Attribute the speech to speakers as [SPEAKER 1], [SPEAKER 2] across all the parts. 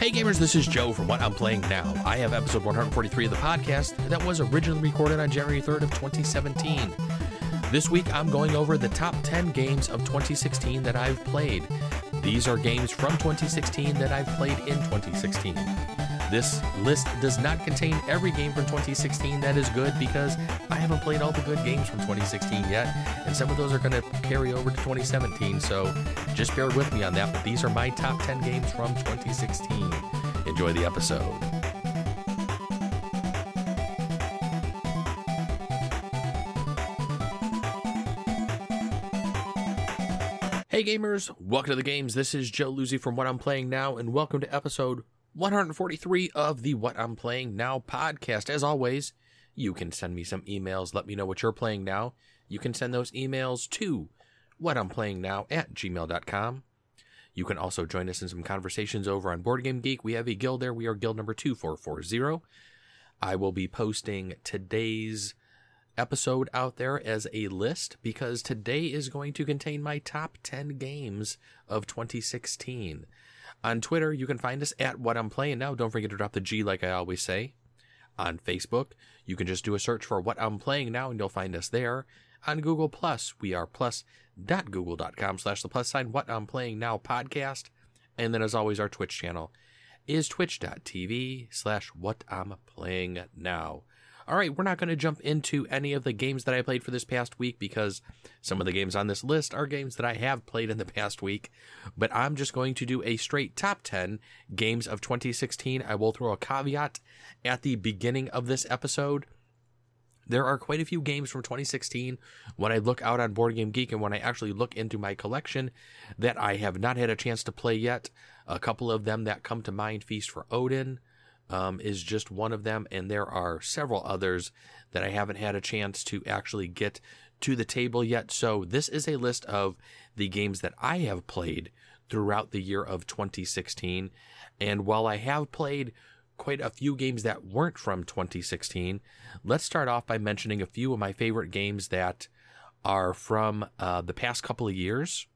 [SPEAKER 1] Hey gamers, this is Joe from What I'm Playing Now. I have episode 143 of the podcast that was originally recorded on January 3rd of 2017. This week I'm going over the top 10 games of 2016 that I've played. These are games from 2016 that I've played in 2016. This list does not contain every game from 2016 that is good because I haven't played all the good games from 2016 yet, and some of those are going to carry over to 2017, so just bear with me on that. But these are my top 10 games from 2016. Enjoy the episode. Hey gamers, welcome to the games. This is Joe Luzzi from What I'm Playing Now, and welcome to episode 143 of the What I'm Playing Now podcast. As always, you can send me some emails. Let me know what you're playing now. You can send those emails to what I'm playing now at gmail.com. You can also join us in some conversations over on Board Game Geek. We have a guild there. We are guild number 2440. I will be posting today's episode out there as a list because today is going to contain my top 10 games of 2016. On Twitter, you can find us at What I'm Playing Now. Don't forget to drop the G like I always say. On Facebook, you can just do a search for What I'm Playing Now and you'll find us there. On Google Plus, we are plus.google.com slash the plus sign What I'm Playing Now podcast. And then as always, our Twitch channel is twitch.tv slash What I'm Playing Now. All right, we're not going to jump into any of the games that I played for this past week because some of the games on this list are games that I have played in the past week. But I'm just going to do a straight top 10 games of 2016. I will throw a caveat at the beginning of this episode. There are quite a few games from 2016 when I look out on Board Game Geek and when I actually look into my collection that I have not had a chance to play yet. A couple of them that come to mind Feast for Odin, um, is just one of them, and there are several others that I haven't had a chance to actually get to the table yet. So, this is a list of the games that I have played throughout the year of 2016. And while I have played quite a few games that weren't from 2016, let's start off by mentioning a few of my favorite games that are from uh, the past couple of years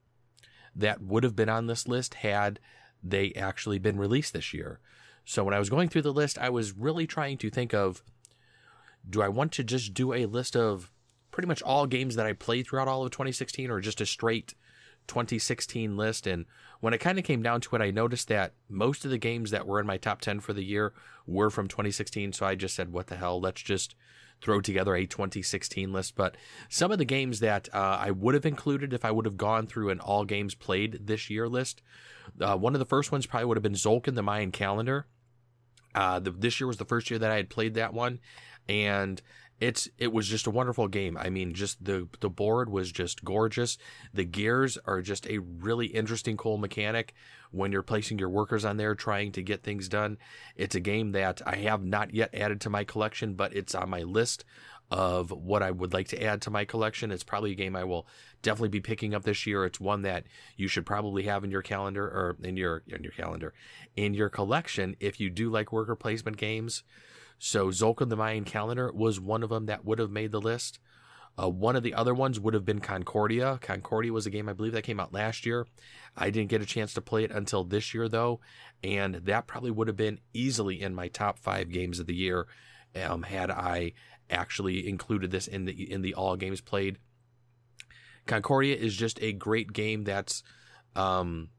[SPEAKER 1] that would have been on this list had they actually been released this year. So when I was going through the list, I was really trying to think of do I want to just do a list of pretty much all games that I played throughout all of 2016 or just a straight 2016 list? And when it kind of came down to it, I noticed that most of the games that were in my top 10 for the year were from 2016. So I just said, what the hell? Let's just throw together a 2016 list. But some of the games that uh, I would have included if I would have gone through an all games played this year list, uh, one of the first ones probably would have been Tzolk'in the Mayan Calendar. Uh, the, this year was the first year that I had played that one, and it's it was just a wonderful game. I mean, just the the board was just gorgeous. The gears are just a really interesting, cool mechanic when you're placing your workers on there, trying to get things done. It's a game that I have not yet added to my collection, but it's on my list of what I would like to add to my collection. It's probably a game I will definitely be picking up this year. It's one that you should probably have in your calendar or in your in your calendar in your collection if you do like worker placement games. So Tzolk'in the Mayan Calendar was one of them that would have made the list. Uh, one of the other ones would have been Concordia. Concordia was a game I believe that came out last year. I didn't get a chance to play it until this year though, and that probably would have been easily in my top five games of the year um, had I actually included this in the in the all games played. Concordia is just a great game that's um,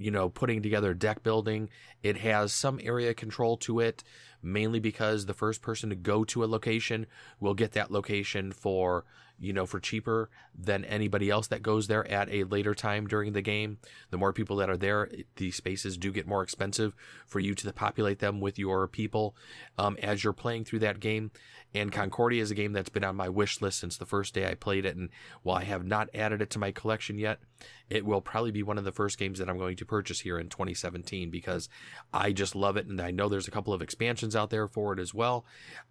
[SPEAKER 1] you know, putting together deck building. It has some area control to it, mainly because the first person to go to a location will get that location for, you know, for cheaper than anybody else that goes there at a later time during the game. The more people that are there, the spaces do get more expensive for you to populate them with your people um, as you're playing through that game. And Concordia is a game that's been on my wish list since the first day I played it. And while I have not added it to my collection yet, it will probably be one of the first games that I'm going to purchase here in 2017 because I just love it. And I know there's a couple of expansions out there for it as well.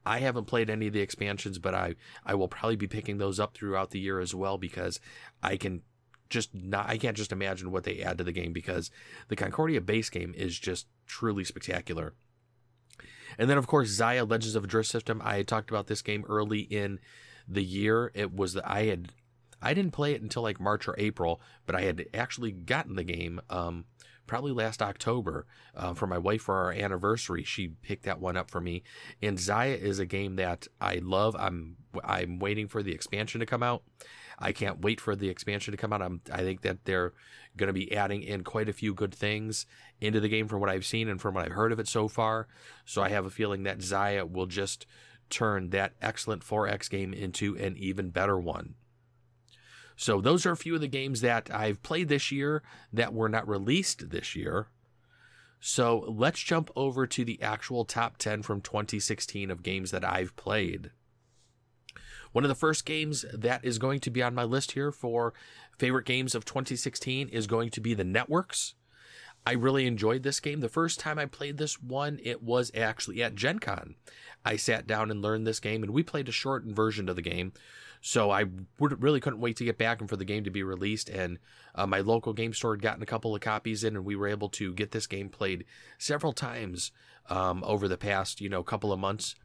[SPEAKER 1] I haven't played any of the expansions, but I, I will probably be picking those up throughout the year as well because I can just not, I can't just imagine what they add to the game because the Concordia base game is just truly spectacular. And then, of course, Xia Legends of Drift System. I talked about this game early in the year. It was that I had, I didn't play it until like March or April, but I had actually gotten the game um, probably last October uh, for my wife for our anniversary. She picked that one up for me. And Xia is a game that I love. I'm I'm waiting for the expansion to come out. I can't wait for the expansion to come out. I'm, I think that they're going to be adding in quite a few good things into the game from what I've seen and from what I've heard of it so far. So I have a feeling that Xia will just turn that excellent 4X game into an even better one. So those are a few of the games that I've played this year that were not released this year. So let's jump over to the actual top 10 from 2016 of games that I've played. One of the first games that is going to be on my list here for favorite games of 2016 is going to be The Networks. I really enjoyed this game. The first time I played this one, it was actually at Gen Con. I sat down and learned this game, and we played a shortened version of the game. So I really couldn't wait to get back and for the game to be released. And uh, my local game store had gotten a couple of copies in, and we were able to get this game played several times um, over the past, you know, couple of months.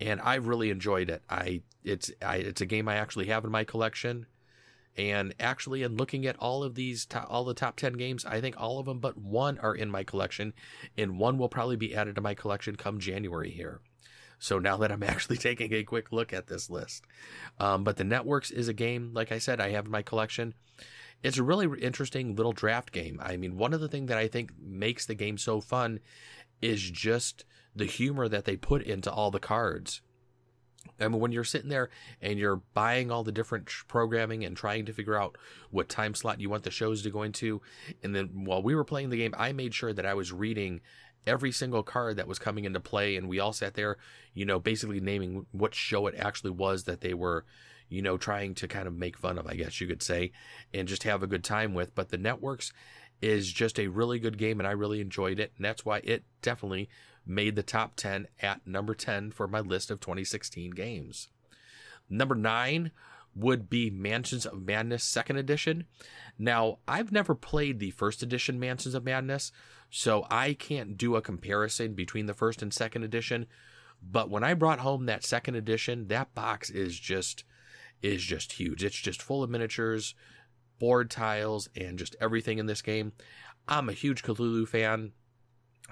[SPEAKER 1] And I really enjoyed it. I it's I, it's a game I actually have in my collection. And actually, in looking at all of these, all the top 10 games, I think all of them but one are in my collection, and one will probably be added to my collection come January here. So now that I'm actually taking a quick look at this list. Um, but the Networks is a game, like I said, I have in my collection. It's a really interesting little draft game. I mean, one of the things that I think makes the game so fun is just the humor that they put into all the cards. Mean, when you're sitting there and you're buying all the different programming and trying to figure out what time slot you want the shows to go into, and then while we were playing the game, I made sure that I was reading every single card that was coming into play, and we all sat there, you know, basically naming what show it actually was that they were, you know, trying to kind of make fun of, I guess you could say, and just have a good time with. But the networks is just a really good game, and I really enjoyed it, and that's why it definitely made the top 10 at number 10 for my list of 2016 games. Number 9 would be Mansions of Madness second edition. Now, I've never played the first edition Mansions of Madness, so I can't do a comparison between the first and second edition. But when I brought home that second edition, that box is just is just huge. It's just full of miniatures, board tiles, and just everything in this game. I'm a huge Cthulhu fan.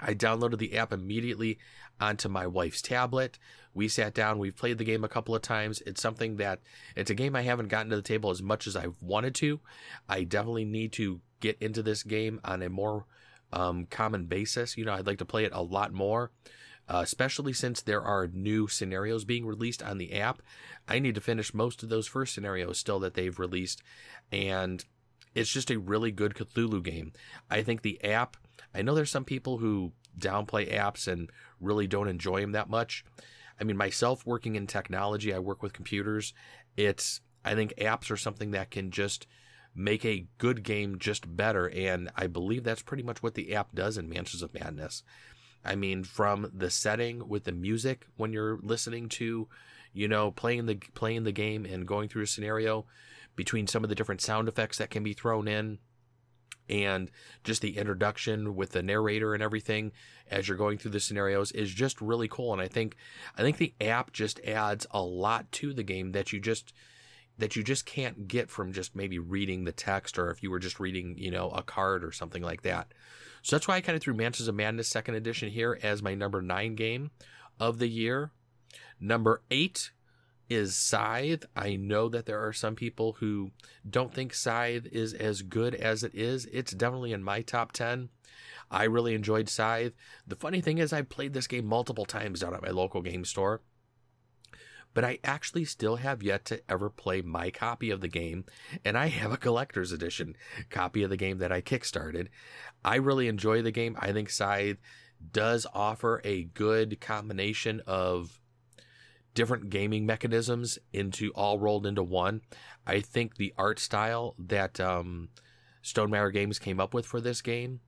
[SPEAKER 1] I downloaded the app immediately onto my wife's tablet. We sat down, we've played the game a couple of times. It's something that it's a game I haven't gotten to the table as much as I've wanted to. I definitely need to get into this game on a more um, common basis. You know, I'd like to play it a lot more. Uh, especially since there are new scenarios being released on the app. I need to finish most of those first scenarios still that they've released, and it's just a really good Cthulhu game. I think the app I know there's some people who downplay apps and really don't enjoy them that much. I mean, myself working in technology, I work with computers. It's, I think apps are something that can just make a good game just better. And I believe that's pretty much what the app does in Mansions of Madness. I mean, from the setting with the music when you're listening to, you know, playing the playing the game and going through a scenario, between some of the different sound effects that can be thrown in, and just the introduction with the narrator and everything as you're going through the scenarios is just really cool. And i think i think the app just adds a lot to the game that you just that you just can't get from just maybe reading the text or if you were just reading you know a card or something like that. So that's why i kind of threw mansions of madness second edition here as my number nine game of the year. Number eight is Scythe. I know that there are some people who don't think Scythe is as good as it is. It's definitely in my top 10. I really enjoyed Scythe. The funny thing is, I played this game multiple times down at my local game store, but I actually still have yet to ever play my copy of the game, and I have a collector's edition copy of the game that I kickstarted. I really enjoy the game. I think Scythe does offer a good combination of different gaming mechanisms into all rolled into one. I think the art style that um, Stonemaier Games came up with for this game,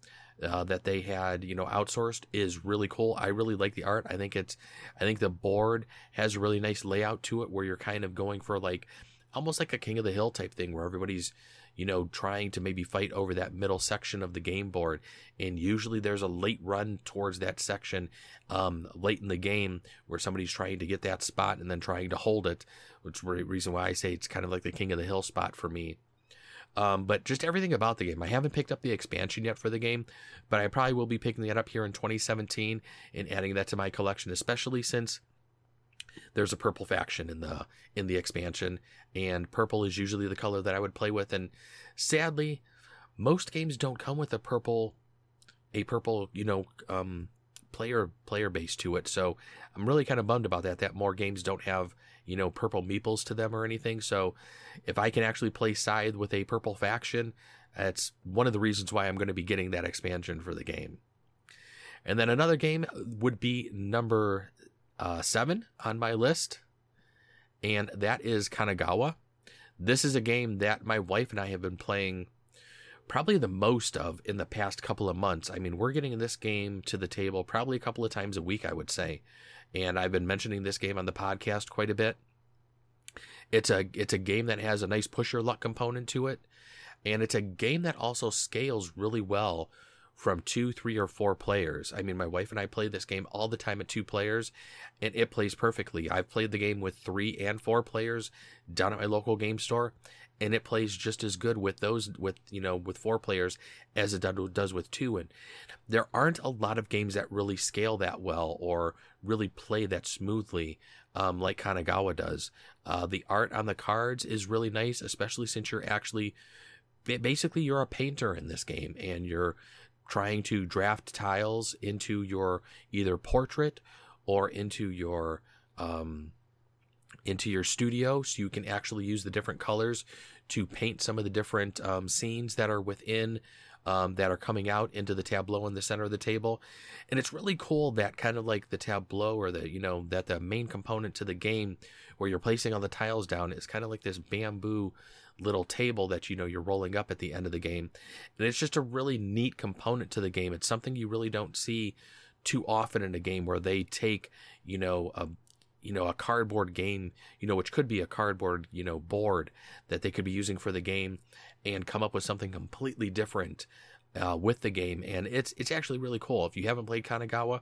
[SPEAKER 1] uh, that they had you know outsourced, is really cool. I really like the art. I think it's, I think the board has a really nice layout to it where you're kind of going for like almost like a King of the Hill type thing where everybody's you know, trying to maybe fight over that middle section of the game board. And usually there's a late run towards that section um, late in the game where somebody's trying to get that spot and then trying to hold it, which is the reason why I say it's kind of like the King of the Hill spot for me. Um, but just everything about the game. I haven't picked up the expansion yet for the game, but I probably will be picking that up here in 2017 and adding that to my collection, especially since there's a purple faction in the in the expansion, and purple is usually the color that I would play with. And sadly, most games don't come with a purple a purple, you know, um, player player base to it. So I'm really kind of bummed about that. That more games don't have you know purple meeples to them or anything. So if I can actually play Scythe with a purple faction, that's one of the reasons why I'm going to be getting that expansion for the game. And then another game would be number uh, seven on my list, and that is Kanagawa. This is a game that my wife and I have been playing probably the most of in the past couple of months. I mean, we're getting this game to the table probably a couple of times a week, I would say. And I've been mentioning this game on the podcast quite a bit. It's a it's a game that has a nice push your luck component to it, and it's a game that also scales really well from two, three, or four players. I mean, my wife and I play this game all the time at two players, and it plays perfectly. I've played the game with three and four players down at my local game store, and it plays just as good with those with you know with four players as it does with two and there aren't a lot of games that really scale that well or really play that smoothly um, like kanagawa does uh, the art on the cards is really nice especially since you're actually basically you're a painter in this game and you're trying to draft tiles into your either portrait or into your um, into your studio so you can actually use the different colors to paint some of the different um, scenes that are within um, that are coming out into the tableau in the center of the table. And it's really cool that kind of like the tableau or the, you know, that the main component to the game where you're placing all the tiles down is kind of like this bamboo little table that, you know, you're rolling up at the end of the game. And it's just a really neat component to the game. It's something you really don't see too often in a game where they take, you know, a you know, a cardboard game, you know, which could be a cardboard, you know, board that they could be using for the game and come up with something completely different uh, with the game. And it's, it's actually really cool. If you haven't played Kanagawa,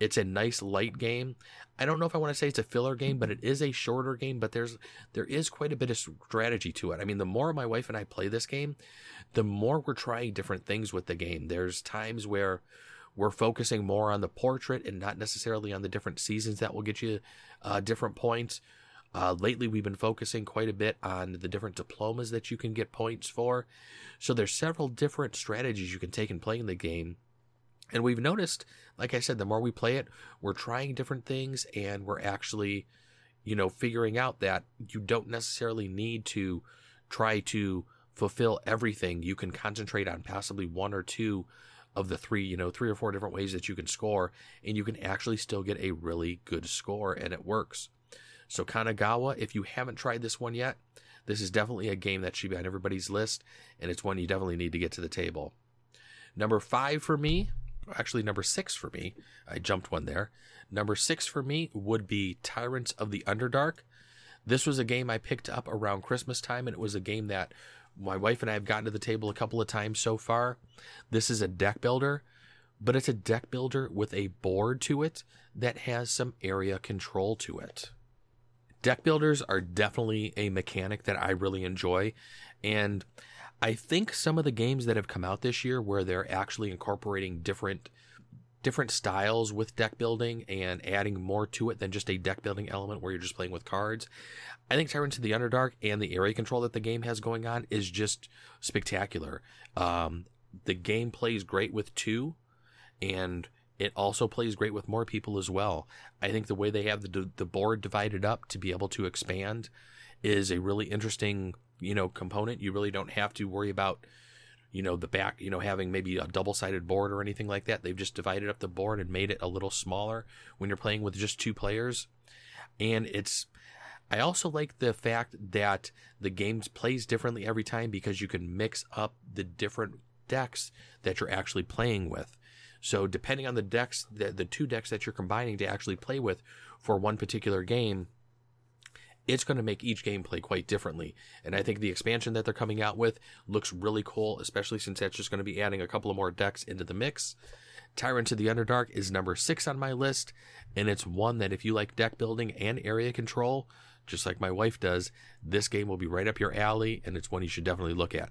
[SPEAKER 1] it's a nice light game. I don't know if I want to say it's a filler game, but it is a shorter game, but there's, there is quite a bit of strategy to it. I mean, the more my wife and I play this game, the more we're trying different things with the game. There's times where, we're focusing more on the portrait and not necessarily on the different seasons that will get you uh, different points. Uh, lately, we've been focusing quite a bit on the different diplomas that you can get points for. So there's several different strategies you can take in playing the game. And we've noticed, like I said, the more we play it, we're trying different things and we're actually, you know, figuring out that you don't necessarily need to try to fulfill everything. You can concentrate on possibly one or two of the three, you know, three or four different ways that you can score, and you can actually still get a really good score, and it works. So Kanagawa, if you haven't tried this one yet, this is definitely a game that should be on everybody's list, and it's one you definitely need to get to the table. Number five for me, actually number six for me, I jumped one there. Number six for me would be Tyrants of the Underdark. This was a game I picked up around Christmas time, and it was a game that my wife and I have gotten to the table a couple of times so far. This is a deck builder, but it's a deck builder with a board to it that has some area control to it. Deck builders are definitely a mechanic that I really enjoy. And I think some of the games that have come out this year where they're actually incorporating different different styles with deck building and adding more to it than just a deck building element where you're just playing with cards. I think Tyrants of the Underdark and the area control that the game has going on is just spectacular. Um, the game plays great with two, and it also plays great with more people as well. I think the way they have the the board divided up to be able to expand is a really interesting you know component. You really don't have to worry about you know the back you know having maybe a double sided board or anything like that. They've just divided up the board and made it a little smaller when you're playing with just two players, and it's I also like the fact that the game plays differently every time because you can mix up the different decks that you're actually playing with. So depending on the decks, the, the two decks that you're combining to actually play with for one particular game, it's going to make each game play quite differently. And I think the expansion that they're coming out with looks really cool, especially since that's just going to be adding a couple of more decks into the mix. Tyrants of the Underdark is number six on my list, and it's one that if you like deck building and area control, just like my wife does, this game will be right up your alley and it's one you should definitely look at.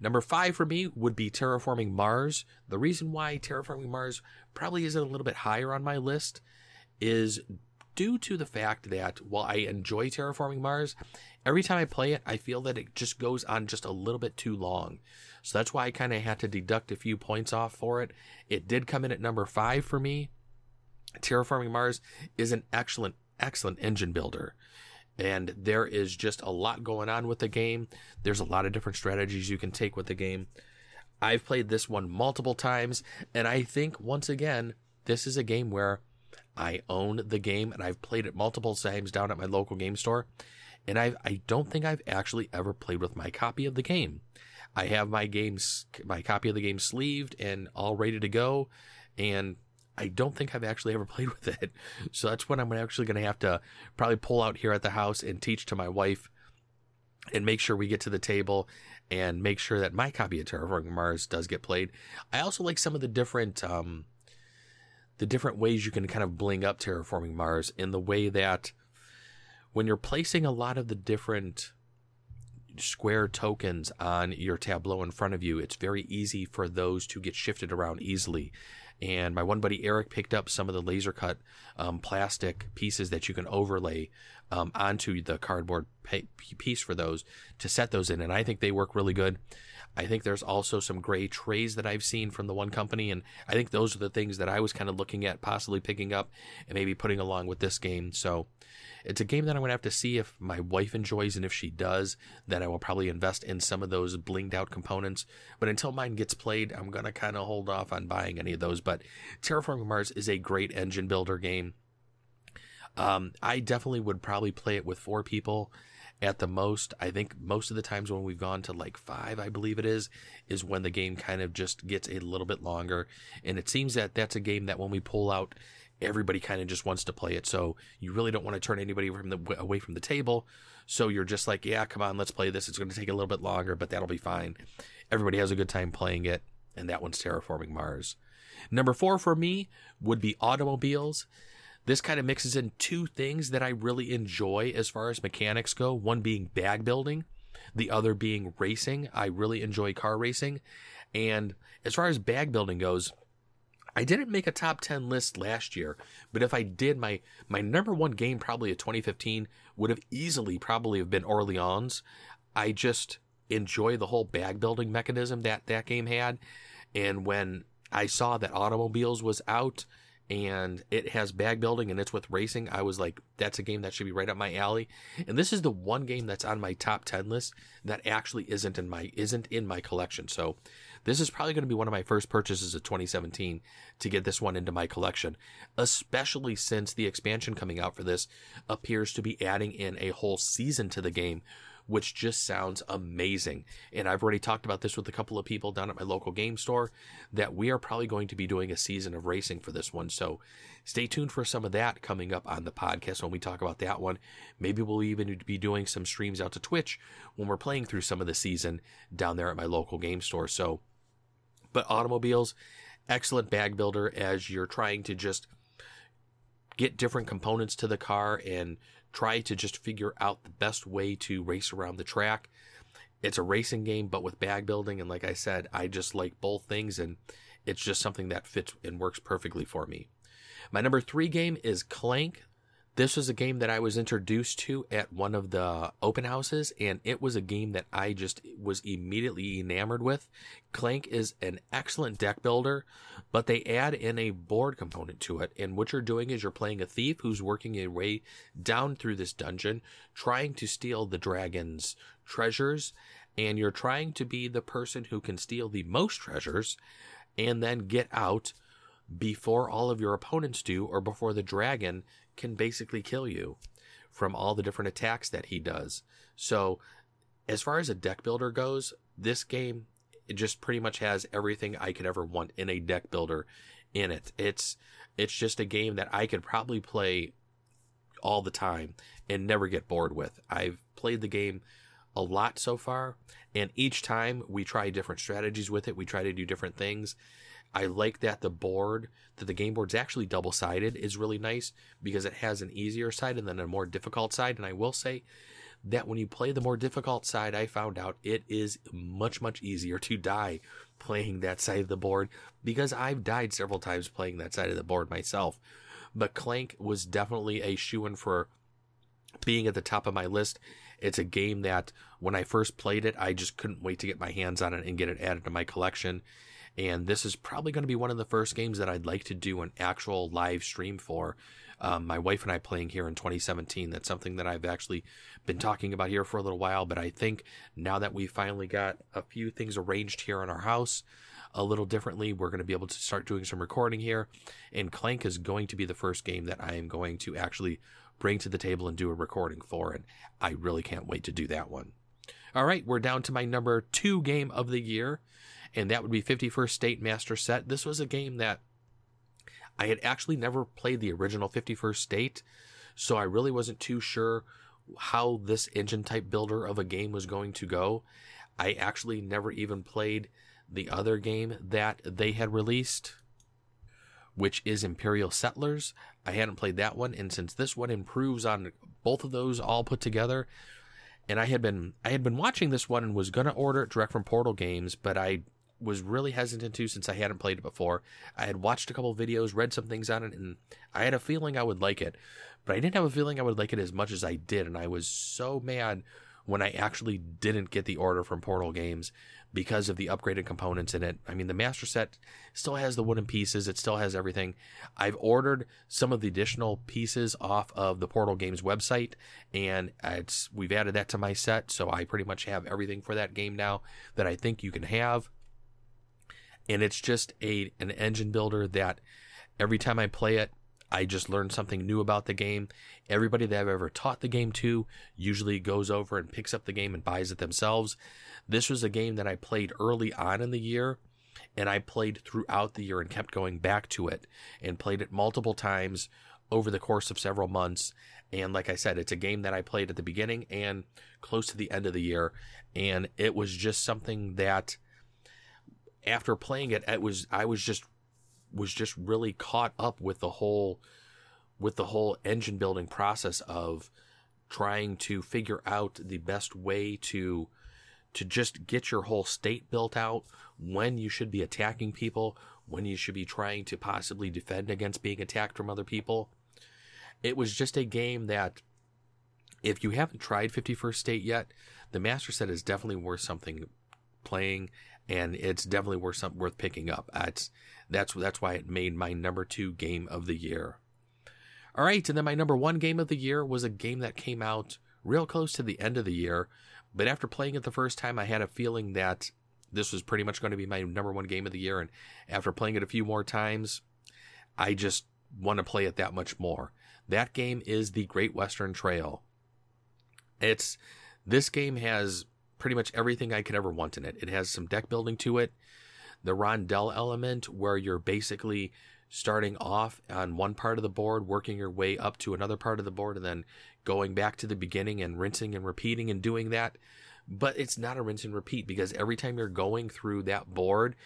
[SPEAKER 1] Number five for me would be Terraforming Mars. The reason why Terraforming Mars probably isn't a little bit higher on my list is due to the fact that while I enjoy Terraforming Mars, every time I play it, I feel that it just goes on just a little bit too long. So that's why I kind of had to deduct a few points off for it. It did come in at number five for me. Terraforming Mars is an excellent, excellent engine builder and there is just a lot going on with the game. There's a lot of different strategies you can take with the game. I've played this one multiple times, and I think once again, this is a game where I own the game and I've played it multiple times down at my local game store. And I I don't think I've actually ever played with my copy of the game. I have my games my copy of the game sleeved and all ready to go and I don't think I've actually ever played with it. So that's what I'm actually going to have to probably pull out here at the house and teach to my wife and make sure we get to the table and make sure that my copy of Terraforming Mars does get played. I also like some of the different um, the different ways you can kind of bling up Terraforming Mars in the way that when you're placing a lot of the different square tokens on your tableau in front of you, it's very easy for those to get shifted around easily and my one buddy Eric picked up some of the laser cut um, plastic pieces that you can overlay um, onto the cardboard piece for those to set those in, and I think they work really good. I think there's also some gray trays that I've seen from the one company, and I think those are the things that I was kind of looking at possibly picking up and maybe putting along with this game. So it's a game that I'm going to have to see if my wife enjoys, and if she does, then I will probably invest in some of those blinged out components. But until mine gets played, I'm going to kind of hold off on buying any of those. But Terraforming Mars is a great engine builder game. Um, I definitely would probably play it with four people at the most. I think most of the times when we've gone to like five, I believe it is, is when the game kind of just gets a little bit longer. And it seems that that's a game that when we pull out everybody kind of just wants to play it. So you really don't want to turn anybody from the, away from the table. So you're just like, yeah, come on, let's play this. It's going to take a little bit longer, but that'll be fine. Everybody has a good time playing it. And that one's Terraforming Mars. Number four for me would be automobiles. This kind of mixes in two things that I really enjoy as far as mechanics go. One being bag building, the other being racing. I really enjoy car racing. And as far as bag building goes, I didn't make a top 10 list last year, but if I did, my, my number one game probably of 2015 would have easily probably have been Orleans. I just enjoy the whole bag building mechanism that that game had. And when I saw that Automobiles was out and it has bag building and it's with racing, I was like, that's a game that should be right up my alley. And this is the one game that's on my top 10 list that actually isn't in my isn't in my collection. So this is probably going to be one of my first purchases of 2017 to get this one into my collection, especially since the expansion coming out for this appears to be adding in a whole season to the game, which just sounds amazing. And I've already talked about this with a couple of people down at my local game store that we are probably going to be doing a season of racing for this one. So stay tuned for some of that coming up on the podcast when we talk about that one. Maybe we'll even be doing some streams out to Twitch when we're playing through some of the season down there at my local game store. So but automobiles, excellent bag builder as you're trying to just get different components to the car and try to just figure out the best way to race around the track. It's a racing game, but with bag building. And like I said, I just like both things, and it's just something that fits and works perfectly for me. My number three game is Clank. This was a game that I was introduced to at one of the open houses, and it was a game that I just was immediately enamored with. Clank is an excellent deck builder, but they add in a board component to it. And what you're doing is you're playing a thief who's working a way down through this dungeon, trying to steal the dragon's treasures, and you're trying to be the person who can steal the most treasures and then get out before all of your opponents do or before the dragon can basically kill you from all the different attacks that he does. So, as far as a deck builder goes, this game it just pretty much has everything I could ever want in a deck builder in it. It's it's just a game that I could probably play all the time and never get bored with. I've played the game a lot so far, and each time we try different strategies with it, we try to do different things. I like that the board, that the game board's actually double sided, is really nice because it has an easier side and then a more difficult side. And I will say that when you play the more difficult side, I found out it is much, much easier to die playing that side of the board because I've died several times playing that side of the board myself. But Clank was definitely a shoe in for being at the top of my list. It's a game that when I first played it, I just couldn't wait to get my hands on it and get it added to my collection. And this is probably going to be one of the first games that I'd like to do an actual live stream for. Um, my wife and I playing here in 2017. That's something that I've actually been talking about here for a little while. But I think now that we finally got a few things arranged here in our house, a little differently. We're going to be able to start doing some recording here. And Clank is going to be the first game that I am going to actually bring to the table and do a recording for. And I really can't wait to do that one. All right, we're down to my number two game of the year, and that would be 51st State Master Set. This was a game that I had actually never played the original 51st State, so I really wasn't too sure how this engine type builder of a game was going to go. I actually never even played the other game that they had released, which is Imperial Settlers. I hadn't played that one, and since this one improves on both of those all put together, and I had been I had been watching this one and was gonna order it direct from Portal Games, but I was really hesitant to since I hadn't played it before. I had watched a couple videos, read some things on it, and I had a feeling I would like it, but I didn't have a feeling I would like it as much as I did, and I was so mad when I actually didn't get the order from Portal Games because of the upgraded components in it. I mean, the master set still has the wooden pieces, it still has everything. I've ordered some of the additional pieces off of the Portal Games website, and it's we've added that to my set, so I pretty much have everything for that game now that I think you can have. And it's just a an engine builder that every time I play it, I just learn something new about the game. Everybody that I've ever taught the game to usually goes over and picks up the game and buys it themselves. This was a game that I played early on in the year and I played throughout the year and kept going back to it and played it multiple times over the course of several months. And like I said, it's a game that I played at the beginning and close to the end of the year. And it was just something that after playing it, it was, I was just, was just really caught up with the whole, with the whole engine building process of trying to figure out the best way to to just get your whole state built out, when you should be attacking people, when you should be trying to possibly defend against being attacked from other people. It was just a game that, if you haven't tried 51st State yet, the Master Set is definitely worth something playing, and it's definitely worth something worth picking up. That's that's that's why it made my number two game of the year. All right, and then my number one game of the year was a game that came out real close to the end of the year, but after playing it the first time, I had a feeling that this was pretty much going to be my number one game of the year. And after playing it a few more times, I just want to play it that much more. That game is the Great Western Trail. It's this game has pretty much everything I could ever want in it. It has some deck building to it, the rondel element where you're basically starting off on one part of the board, working your way up to another part of the board, and then going back to the beginning and rinsing and repeating and doing that. But it's not a rinse and repeat because every time you're going through that board,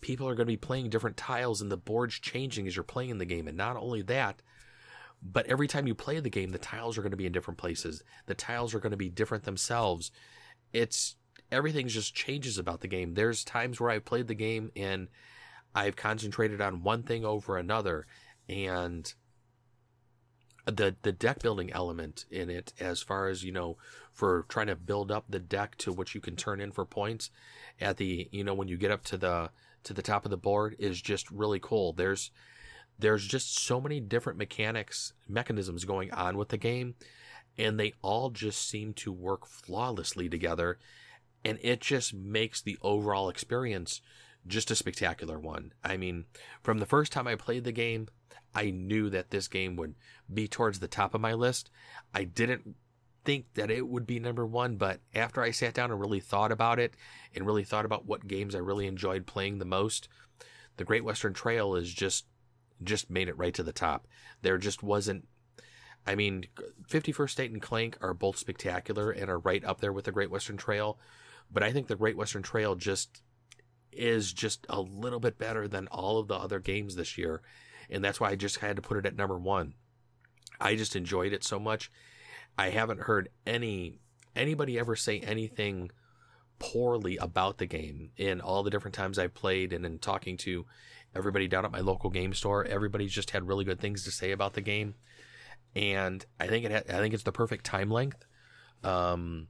[SPEAKER 1] people are going to be playing different tiles and the board's changing as you're playing the game. And not only that, but every time you play the game, the tiles are going to be in different places. The tiles are going to be different themselves. It's everything just changes about the game. There's times where I've played the game and I've concentrated on one thing over another, and the the deck building element in it, as far as you know, for trying to build up the deck to what you can turn in for points at the you know when you get up to the to the top of the board is just really cool. There's there's just so many different mechanics mechanisms going on with the game and they all just seem to work flawlessly together and it just makes the overall experience just a spectacular one. I mean, from the first time I played the game, I knew that this game would be towards the top of my list. I didn't think that it would be number one, but after I sat down and really thought about it and really thought about what games I really enjoyed playing the most, the Great Western Trail is just just made it right to the top. There just wasn't I mean, 51st State and Clank are both spectacular and are right up there with the Great Western Trail, but I think the Great Western Trail just is just a little bit better than all of the other games this year. And that's why I just had to put it at number one. I just enjoyed it so much. I haven't heard any anybody ever say anything poorly about the game in all the different times I've played and in talking to everybody down at my local game store. Everybody's just had really good things to say about the game, and I think it ha- I think it's the perfect time length. Um,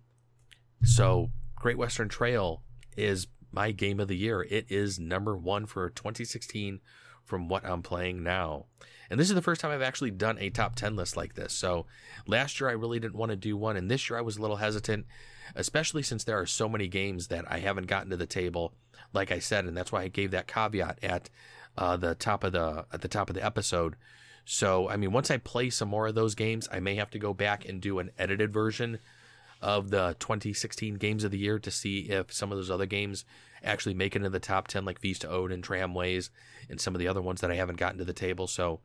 [SPEAKER 1] so Great Western Trail is my game of the year. It is number one for 2016 from what I'm playing now. And this is the first time I've actually done a top 10 list like this. So last year I really didn't want to do one, and this year I was a little hesitant, especially since there are so many games that I haven't gotten to the table, like I said, and that's why I gave that caveat at uh, the top of the at the top of the episode. So I mean, once I play some more of those games, I may have to go back and do an edited version of the 2016 games of the year to see if some of those other games actually make it into the top 10, like Feast to Odin, Tramways, and some of the other ones that I haven't gotten to the table. So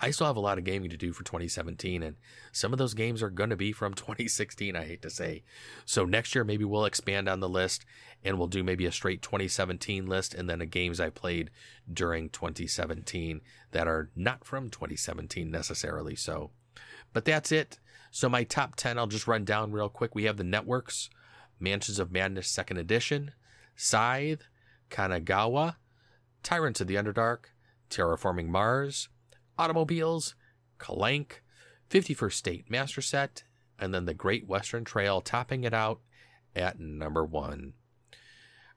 [SPEAKER 1] I still have a lot of gaming to do for 2017, and some of those games are going to be from 2016, I hate to say. So next year, maybe we'll expand on the list and we'll do maybe a straight 2017 list and then the games I played during 2017 that are not from 2017 necessarily. So, but that's it. So, my top 10, I'll just run down real quick. We have the networks Mansions of Madness Second Edition, Scythe, Kanagawa, Tyrants of the Underdark, Terraforming Mars, Automobiles, Clank, 51st State Master Set, and then the Great Western Trail topping it out at number one.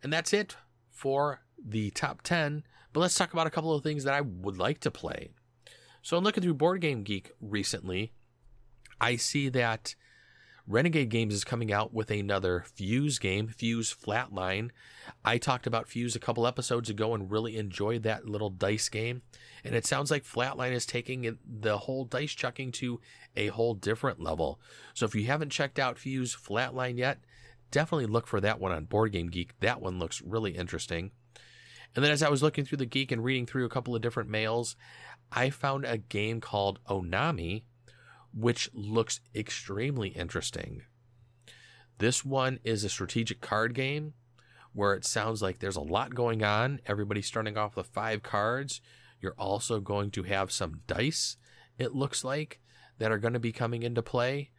[SPEAKER 1] And that's it for the top 10. But let's talk about a couple of things that I would like to play. So, I'm looking through Board Game Geek recently. I see that Renegade Games is coming out with another Fuse game, Fuse Flatline. I talked about Fuse a couple episodes ago and really enjoyed that little dice game. And it sounds like Flatline is taking the whole dice chucking to a whole different level. So if you haven't checked out Fuse Flatline yet, definitely look for that one on Board Game Geek. That one looks really interesting. And then as I was looking through the geek and reading through a couple of different mails, I found a game called Onami which looks extremely interesting. This one is a strategic card game where it sounds like there's a lot going on. Everybody's starting off with five cards. You're also going to have some dice, it looks like, that are going to be coming into play.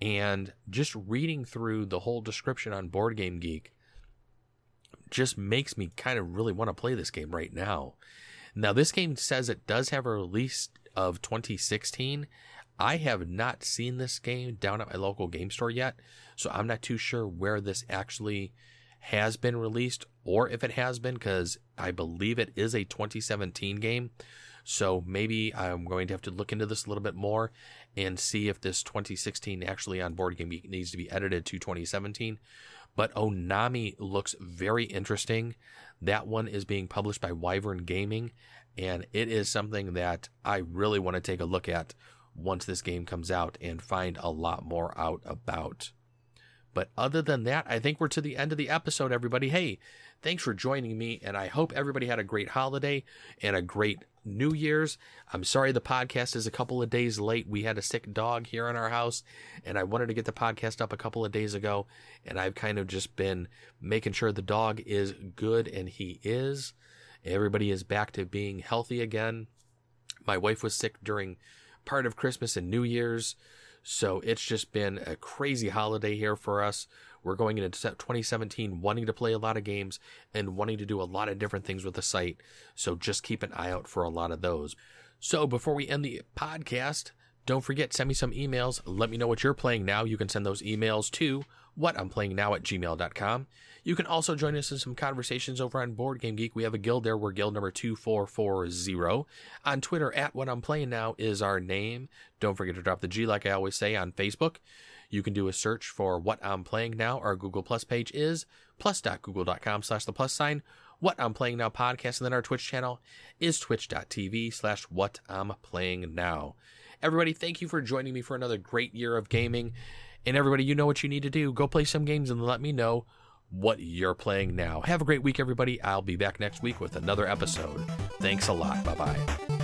[SPEAKER 1] And just reading through the whole description on Board Game Geek just makes me kind of really want to play this game right now. Now, this game says it does have a release of 2016. I have not seen this game down at my local game store yet, so I'm not too sure where this actually has been released or if it has been because I believe it is a 2017 game. So maybe I'm going to have to look into this a little bit more and see if this 2016 actually on Board Game needs to be edited to 2017. But Onami looks very interesting. That one is being published by Wyvern Gaming, and it is something that I really want to take a look at once this game comes out and find a lot more out about. But other than that, I think we're to the end of the episode, everybody. Hey, thanks for joining me, and I hope everybody had a great holiday and a great New Year's. I'm sorry the podcast is a couple of days late. We had a sick dog here in our house, and I wanted to get the podcast up a couple of days ago, and I've kind of just been making sure the dog is good, and he is. Everybody is back to being healthy again. My wife was sick during part of Christmas and New Year's. So it's just been a crazy holiday here for us. We're going into 2017 wanting to play a lot of games and wanting to do a lot of different things with the site. So just keep an eye out for a lot of those. So before we end the podcast, don't forget, send me some emails. Let me know what you're playing now. You can send those emails to what I'm playing now at gmail.com. You can also join us in some conversations over on Board Game Geek. We have a guild there. We're guild number 2440. On Twitter, at what I'm playing now is our name. Don't forget to drop the G, like I always say, on Facebook. You can do a search for what I'm playing now. Our Google Plus page is plus.google.com slash the plus sign. What I'm Playing Now podcast. And then our Twitch channel is twitch.tv slash what I'm playing now. Everybody, thank you for joining me for another great year of gaming. And everybody, you know what you need to do. Go play some games and let me know what you're playing now. Have a great week, everybody. I'll be back next week with another episode. Thanks a lot. Bye bye.